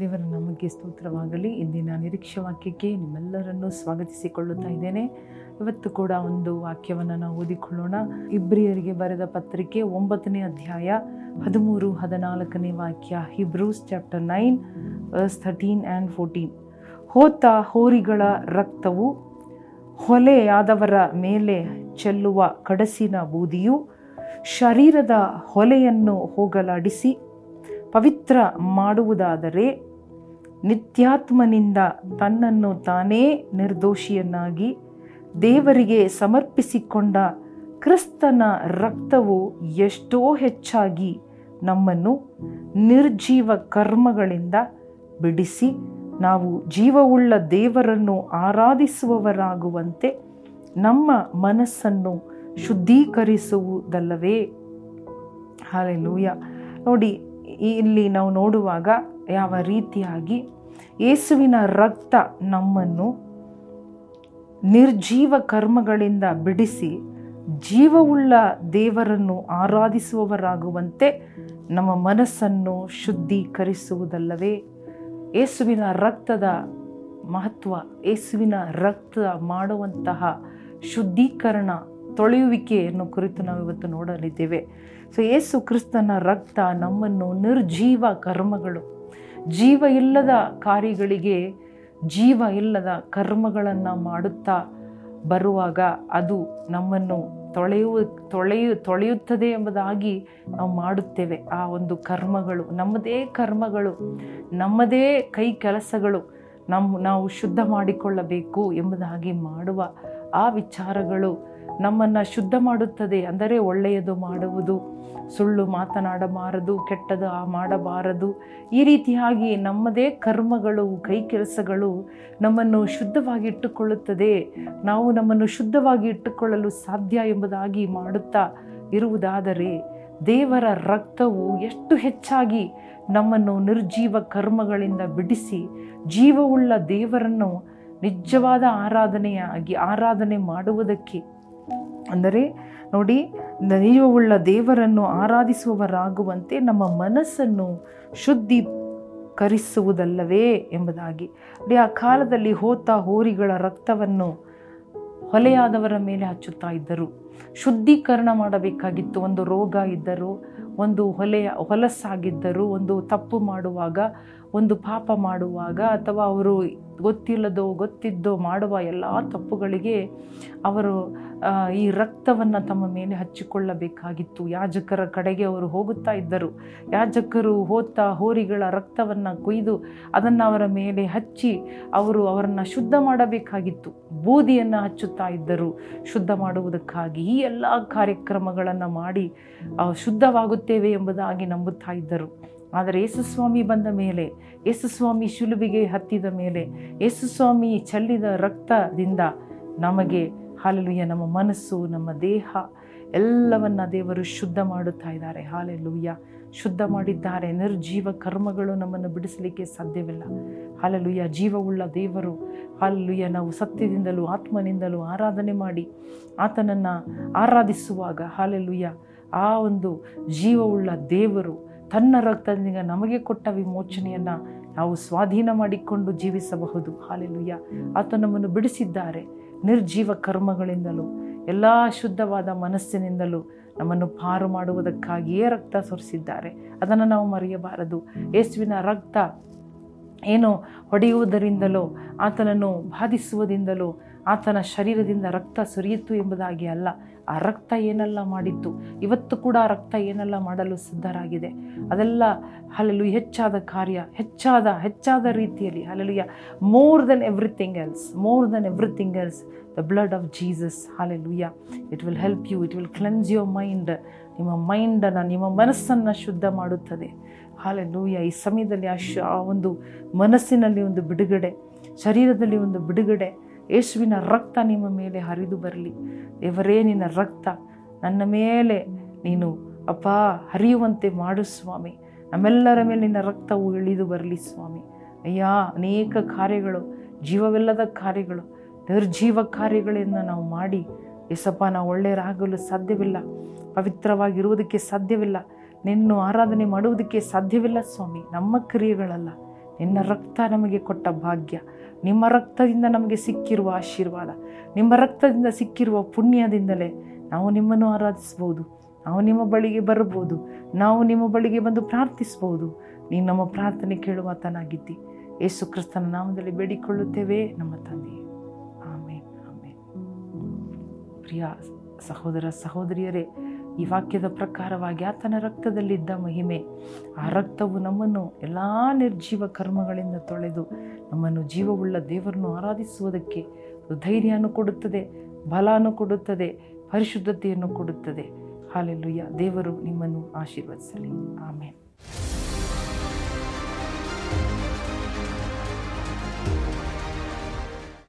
ದೇವರ ನಮಗೆ ಸ್ತೋತ್ರವಾಗಲಿ. ಇಂದಿನ ನಿರೀಕ್ಷೆ ವಾಕ್ಯಕ್ಕೆ ನಿಮ್ಮೆಲ್ಲರನ್ನು ಸ್ವಾಗತಿಸಿಕೊಳ್ಳುತ್ತಾ ಇದ್ದೇನೆ. ಇವತ್ತು ಕೂಡ ಒಂದು ವಾಕ್ಯವನ್ನು ನಾವು ಓದಿಕೊಳ್ಳೋಣ. ಇಬ್ರಿಯರಿಗೆ ಬರೆದ ಪತ್ರಿಕೆ ಒಂಬತ್ತನೇ ಅಧ್ಯಾಯ ಹದಿಮೂರು ಹದಿನಾಲ್ಕನೇ ವಾಕ್ಯ, Hebrews chapter nine, verse thirteen and fourteen. ಹೋತ ಹೋರಿಗಳ ರಕ್ತವು ಹೊಲೆಯಾದವರ ಮೇಲೆ ಚೆಲ್ಲುವ ಕಡಸಿನ ಬೂದಿಯು ಶರೀರದ ಹೊಲೆಯನ್ನು ಹೋಗಲಾಡಿಸಿ ಪವಿತ್ರ ಮಾಡುವುದಾದರೆ ನಿತ್ಯಾತ್ಮನಿಂದ ತನ್ನನ್ನು ತಾನೇ ನಿರ್ದೋಷಿಯನ್ನಾಗಿ ದೇವರಿಗೆ ಸಮರ್ಪಿಸಿಕೊಂಡ ಕ್ರಿಸ್ತನ ರಕ್ತವು ಎಷ್ಟೋ ಹೆಚ್ಚಾಗಿ ನಮ್ಮನ್ನು ನಿರ್ಜೀವ ಕರ್ಮಗಳಿಂದ ಬಿಡಿಸಿ ನಾವು ಜೀವವುಳ್ಳ ದೇವರನ್ನು ಆರಾಧಿಸುವವರಾಗುವಂತೆ ನಮ್ಮ ಮನಸ್ಸನ್ನು ಶುದ್ಧೀಕರಿಸುವುದಲ್ಲವೇ? ಹಾಲೆಲೂಯ. ನೋಡಿ, ಇಲ್ಲಿ ನಾವು ನೋಡುವಾಗ ಯಾವ ರೀತಿಯಾಗಿ ಯೇಸುವಿನ ರಕ್ತ ನಮ್ಮನ್ನು ನಿರ್ಜೀವ ಕರ್ಮಗಳಿಂದ ಬಿಡಿಸಿ ಜೀವವುಳ್ಳ ದೇವರನ್ನು ಆರಾಧಿಸುವವರಾಗುವಂತೆ ನಮ್ಮ ಮನಸ್ಸನ್ನು ಶುದ್ಧೀಕರಿಸುವುದಲ್ಲವೇ? ಯೇಸುವಿನ ರಕ್ತದ ಮಹತ್ವ, ಯೇಸುವಿನ ರಕ್ತ ಮಾಡುವಂತಹ ಶುದ್ಧೀಕರಣ ತೊಳೆಯುವಿಕೆಯನ್ನು ಕುರಿತು ನಾವು ಇವತ್ತು ನೋಡಲಿದ್ದೇವೆ. ಸೊ ಏಸು ಕ್ರಿಸ್ತನ ರಕ್ತ ನಮ್ಮನ್ನು ನಿರ್ಜೀವ ಕರ್ಮಗಳು ಜೀವ ಇಲ್ಲದ ಕಾರ್ಯಗಳಿಗೆ ಜೀವ ಇಲ್ಲದ ಕರ್ಮಗಳನ್ನು ಮಾಡುತ್ತಾ ಬರುವಾಗ ಅದು ನಮ್ಮನ್ನು ತೊಳೆಯುವ ತೊಳೆಯು, ತೊಳೆಯುತ್ತದೆ ಎಂಬುದಾಗಿ ನಾವು ಮಾಡುತ್ತೇವೆ. ಆ ಒಂದು ಕರ್ಮಗಳು, ನಮ್ಮದೇ ಕರ್ಮಗಳು, ನಮ್ಮದೇ ಕೈ ಕೆಲಸಗಳು ನಮ್ಮ ನಾವು ಶುದ್ಧ ಮಾಡಿಕೊಳ್ಳಬೇಕು ಎಂಬುದಾಗಿ ಮಾಡುವ ಆ ವಿಚಾರಗಳು ನಮ್ಮನ್ನು ಶುದ್ಧ ಮಾಡುತ್ತದೆ. ಅಂದರೆ ಒಳ್ಳೆಯದು ಮಾಡುವುದು. ಸುಳ್ಳು ಮಾತನಾಡಬಾರದು, ಕೆಟ್ಟದು ಮಾಡಬಾರದು. ಈ ರೀತಿಯಾಗಿ ನಮ್ಮದೇ ಕರ್ಮಗಳು, ಕೈ ಕೆಲಸಗಳು ನಮ್ಮನ್ನು ಶುದ್ಧವಾಗಿ ಇಟ್ಟುಕೊಳ್ಳುತ್ತದೆ. ನಾವು ನಮ್ಮನ್ನು ಶುದ್ಧವಾಗಿ ಇಟ್ಟುಕೊಳ್ಳಲು ಸಾಧ್ಯ ಎಂಬುದಾಗಿ ಮಾಡುತ್ತಾ ಇರುವುದಾದರೆ ದೇವರ ರಕ್ತವು ಎಷ್ಟು ಹೆಚ್ಚಾಗಿ ನಮ್ಮನ್ನು ನಿರ್ಜೀವ ಕರ್ಮಗಳಿಂದ ಬಿಡಿಸಿ ಜೀವವುಳ್ಳ ದೇವರನ್ನು ನಿಜವಾದ ಆರಾಧನೆಯಾಗಿ, ಆರಾಧನೆ ಮಾಡುವುದಕ್ಕೆ ಅಂದರೆ ನೋಡಿ ನೀವುಳ್ಳ ದೇವರನ್ನು ಆರಾಧಿಸುವವರಾಗುವಂತೆ ನಮ್ಮ ಮನಸ್ಸನ್ನು ಶುದ್ಧಿ ಕರಿಸುವುದಲ್ಲವೇ ಎಂಬುದಾಗಿ. ನೋಡಿ, ಆ ಕಾಲದಲ್ಲಿ ಹೋತ ಹೋರಿಗಳ ರಕ್ತವನ್ನು ಹೊಲೆಯಾದವರ ಮೇಲೆ ಹಚ್ಚುತ್ತಾ ಇದ್ದರು. ಶುದ್ಧೀಕರಣ ಮಾಡಬೇಕಾಗಿತ್ತು. ಒಂದು ರೋಗ ಇದ್ದರು, ಒಂದು ಹೊಲೆಯ ಹೊಲಸಾಗಿದ್ದರು, ಒಂದು ತಪ್ಪು ಮಾಡುವಾಗ, ಒಂದು ಪಾಪ ಮಾಡುವಾಗ ಅಥವಾ ಅವರು ಗೊತ್ತಿಲ್ಲದೋ, ಗೊತ್ತಿದ್ದೋ ಮಾಡುವ ಎಲ್ಲ ತಪ್ಪುಗಳಿಗೆ ಅವರು ಈ ರಕ್ತವನ್ನು ತಮ್ಮ ಮೇಲೆ ಹಚ್ಚಿಕೊಳ್ಳಬೇಕಾಗಿತ್ತು. ಯಾಜಕರ ಕಡೆಗೆ ಅವರು ಹೋಗುತ್ತಾ ಇದ್ದರು. ಯಾಜಕರು ಹೋತ ಹೋರಿಗಳ ರಕ್ತವನ್ನು ಕೊಯ್ದು ಅದನ್ನು ಅವರ ಮೇಲೆ ಹಚ್ಚಿ ಅವರು ಅವರನ್ನು ಶುದ್ಧ ಮಾಡಬೇಕಾಗಿತ್ತು. ಬೂದಿಯನ್ನು ಹಚ್ಚುತ್ತಾ ಇದ್ದರು. ಶುದ್ಧ ಮಾಡುವುದಕ್ಕಾಗಿ ಈ ಎಲ್ಲ ಕಾರ್ಯಕ್ರಮಗಳನ್ನು ಮಾಡಿ ಶುದ್ಧವಾಗುತ್ತೇವೆ ಎಂಬುದಾಗಿ ನಂಬುತ್ತಾ ಇದ್ದರು. ಆದರೆ ಯೇಸುಸ್ವಾಮಿ ಬಂದ ಮೇಲೆ ಯೇಸುಸ್ವಾಮಿ ಶಿಲುಬಿಗೆ ಹತ್ತಿದ ಮೇಲೆ ಯೇಸುಸ್ವಾಮಿ ಚೆಲ್ಲಿದ ರಕ್ತದಿಂದ ನಮಗೆ, ಹಾಲೆಲುಯ್ಯ, ನಮ್ಮ ಮನಸ್ಸು, ನಮ್ಮ ದೇಹ ಎಲ್ಲವನ್ನು ದೇವರು ಶುದ್ಧ ಮಾಡುತ್ತಾ ಇದ್ದಾರೆ. ಹಾಲೆಲುಯ್ಯ. ಶುದ್ಧ ಮಾಡಿದ್ದಾರೆ. ನಿರ್ಜೀವ ಕರ್ಮಗಳು ನಮ್ಮನ್ನು ಬಿಡಿಸಲಿಕ್ಕೆ ಸಾಧ್ಯವಿಲ್ಲ. ಹಾಲೆಲುಯ್ಯ. ಜೀವವುಳ್ಳ ದೇವರು, ಹಾಲೆಲುಯ್ಯ, ನಾವು ಸತ್ಯದಿಂದಲೂ, ಆತ್ಮನಿಂದಲೂ ಆರಾಧನೆ ಮಾಡಿ ಆತನನ್ನು ಆರಾಧಿಸುವಾಗ, ಹಾಲೆಲುಯ್ಯ, ಆ ಒಂದು ಜೀವವುಳ್ಳ ದೇವರು ತನ್ನ ರಕ್ತದಿಂದ ನಮಗೆ ಕೊಟ್ಟ ವಿಮೋಚನೆಯನ್ನು ನಾವು ಸ್ವಾಧೀನ ಮಾಡಿಕೊಂಡು ಜೀವಿಸಬಹುದು. ಹಾಲೆಲುಯ್ಯ ಆತ ನಮ್ಮನ್ನು ಬಿಡಿಸಿದ್ದಾರೆ. ನಿರ್ಜೀವ ಕರ್ಮಗಳಿಂದಲೂ, ಎಲ್ಲ ಶುದ್ಧವಾದ ಮನಸ್ಸಿನಿಂದಲೂ ನಮ್ಮನ್ನು ಪಾರು ಮಾಡುವುದಕ್ಕಾಗಿಯೇ ರಕ್ತ ಸುರಿಸಿದ್ದಾರೆ. ಅದನ್ನು ನಾವು ಮರೆಯಬಾರದು. ಯೇಸುವಿನ ರಕ್ತ ಏನು ಹೊಡೆಯುವುದರಿಂದಲೋ, ಆತನನ್ನು ಬಾಧಿಸುವುದರಿಂದಲೋ, ಆತನ ಶರೀರದಿಂದ ರಕ್ತ ಸುರಿಯಿತು ಎಂಬುದಾಗಿ ಅಲ್ಲ. ಆ ರಕ್ತ ಏನೆಲ್ಲ ಮಾಡಿತ್ತು ಇವತ್ತು ಕೂಡ ಆ ರಕ್ತ ಏನೆಲ್ಲ ಮಾಡಲು ಸಿದ್ಧರಾಗಿದೆ? ಅದೆಲ್ಲ ಅಲ್ಲೆಲ್ಲೂ ಹೆಚ್ಚಾದ ಕಾರ್ಯ, ಹೆಚ್ಚಾದ ಹೆಚ್ಚಾದ ರೀತಿಯಲ್ಲಿ alleluia more than everything else more than everything else the blood of Jesus hallelujah it will help you it will cleanse your mind ನಿಮ್ಮ ಮೈಂಡನ್ನು ನಿಮ್ಮ ಮನಸ್ಸನ್ನು ಶುದ್ಧ ಮಾಡುತ್ತದೆ. ಹಾಲೆಲೂಯ್ಯ ಈ ಸಮಯದಲ್ಲಿ ಆ ಆ ಒಂದು ಮನಸ್ಸಿನಲ್ಲಿ ಒಂದು ಬಿಡುಗಡೆ, ಶರೀರದಲ್ಲಿ ಒಂದು ಬಿಡುಗಡೆ ಯೇಸುವಿನ ರಕ್ತ ನಿಮ್ಮ ಮೇಲೆ ಹರಿದು ಬರಲಿ. ದೇವರೇ, ನಿನ್ನ ರಕ್ತ ನನ್ನ ಮೇಲೆ ನೀನು ಅಪ್ಪ ಹರಿಯುವಂತೆ ಮಾಡು ಸ್ವಾಮಿ. ನಮ್ಮೆಲ್ಲರ ಮೇಲೆ ನಿನ್ನ ರಕ್ತವು ಇಳಿದು ಬರಲಿ ಸ್ವಾಮಿ. ಅಯ್ಯ, ಅನೇಕ ಕಾರ್ಯಗಳು, ಜೀವವಿಲ್ಲದ ಕಾರ್ಯಗಳು, ನಿರ್ಜೀವ ಕಾರ್ಯಗಳನ್ನು ನಾವು ಮಾಡಿ. ಎಸಪ್ಪ ನಾವು ಒಳ್ಳೆಯರಾಗಲು ಸಾಧ್ಯವಿಲ್ಲ. ಪವಿತ್ರವಾಗಿರುವುದಕ್ಕೆ ಸಾಧ್ಯವಿಲ್ಲ. ನಿನ್ನ ಆರಾಧನೆ ಮಾಡುವುದಕ್ಕೆ ಸಾಧ್ಯವಿಲ್ಲ ಸ್ವಾಮಿ. ನಮ್ಮ ಕ್ರಿಯೆಗಳಲ್ಲ. ನಿನ್ನ ರಕ್ತ ನಮಗೆ ಕೊಟ್ಟ ಭಾಗ್ಯ. ನಿಮ್ಮ ರಕ್ತದಿಂದ ನಮಗೆ ಸಿಕ್ಕಿರುವ ಆಶೀರ್ವಾದ. ನಿಮ್ಮ ರಕ್ತದಿಂದ ಸಿಕ್ಕಿರುವ ಪುಣ್ಯದಿಂದಲೇ ನಾವು ನಿಮ್ಮನ್ನು ಆರಾಧಿಸ್ಬೋದು ನಾವು ನಿಮ್ಮ ಬಳಿಗೆ ಬರ್ಬೋದು ನಾವು ನಿಮ್ಮ ಬಳಿಗೆ ಬಂದು ಪ್ರಾರ್ಥಿಸ್ಬೋದು ನೀನು ನಮ್ಮ ಪ್ರಾರ್ಥನೆ ಕೇಳುವ ತನಾಗಿದ್ದಿ ಯೇಸು ಕ್ರಿಸ್ತನ ನಾಮದಲ್ಲಿ ಬೇಡಿಕೊಳ್ಳುತ್ತೇವೆ. ನಮ್ಮ ತಂದೆ. ಆಮೇನ್. ಆಮೇನ್. ಪ್ರಿಯ ಸಹೋದರ ಸಹೋದರಿಯರೇ ಈ ವಾಕ್ಯದ ಪ್ರಕಾರವಾಗಿ ಆತನ ರಕ್ತದಲ್ಲಿದ್ದ ಮಹಿಮೆ, ಆ ರಕ್ತವು ನಮ್ಮನ್ನು ಎಲ್ಲ ನಿರ್ಜೀವ ಕರ್ಮಗಳಿಂದ ತೊಳೆದು ನಮ್ಮನ್ನು ಜೀವವುಳ್ಳ ದೇವರನ್ನು ಆರಾಧಿಸುವುದಕ್ಕೆ ಧೈರ್ಯನೂ ಕೊಡುತ್ತದೆ, ಬಲಾನು ಕೊಡುತ್ತದೆ, ಪರಿಶುದ್ಧತೆಯನ್ನು ಕೊಡುತ್ತದೆ. ಹಾಲೆಲ್ಲುಯ್ಯ ದೇವರು ನಿಮ್ಮನ್ನು ಆಶೀರ್ವದಿಸಲಿ. ಆಮೇಲೆ